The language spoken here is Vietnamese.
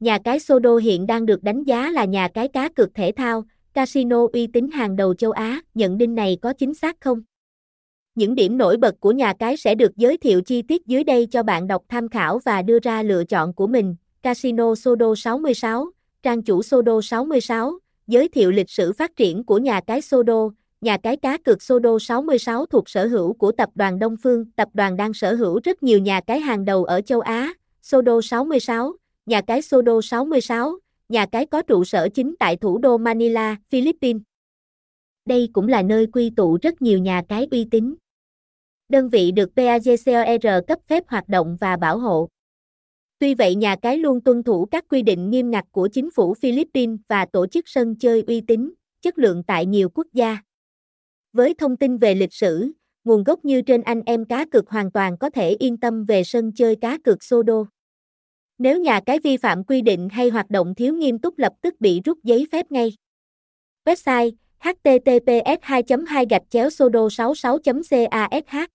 nhà cái Sodo hiện đang được đánh giá là nhà cái cá cược thể thao, casino uy tín hàng đầu châu Á, nhận định này có chính xác không? Những điểm nổi bật của nhà cái sẽ được giới thiệu chi tiết dưới đây cho bạn đọc tham khảo và đưa ra lựa chọn của mình. Casino Sodo 66, trang chủ Sodo 66, giới thiệu lịch sử phát triển của nhà cái Sodo. Nhà cái cá cược Sodo 66 thuộc sở hữu của tập đoàn Đông Phương, tập đoàn đang sở hữu rất nhiều nhà cái hàng đầu ở châu Á. Sodo 66, nhà cái Sodo 66, nhà cái có trụ sở chính tại thủ đô Manila, Philippines. Đây cũng là nơi quy tụ rất nhiều nhà cái uy tín. Đơn vị được PAGCOR cấp phép hoạt động và bảo hộ. Tuy vậy nhà cái luôn tuân thủ các quy định nghiêm ngặt của chính phủ Philippines và tổ chức sân chơi uy tín, chất lượng tại nhiều quốc gia. Với thông tin về lịch sử, nguồn gốc như trên anh em cá cược hoàn toàn có thể yên tâm về sân chơi cá cược Sodo. Nếu nhà cái vi phạm quy định hay hoạt động thiếu nghiêm túc lập tức bị rút giấy phép ngay. Website https 2 2 sodo 66 cash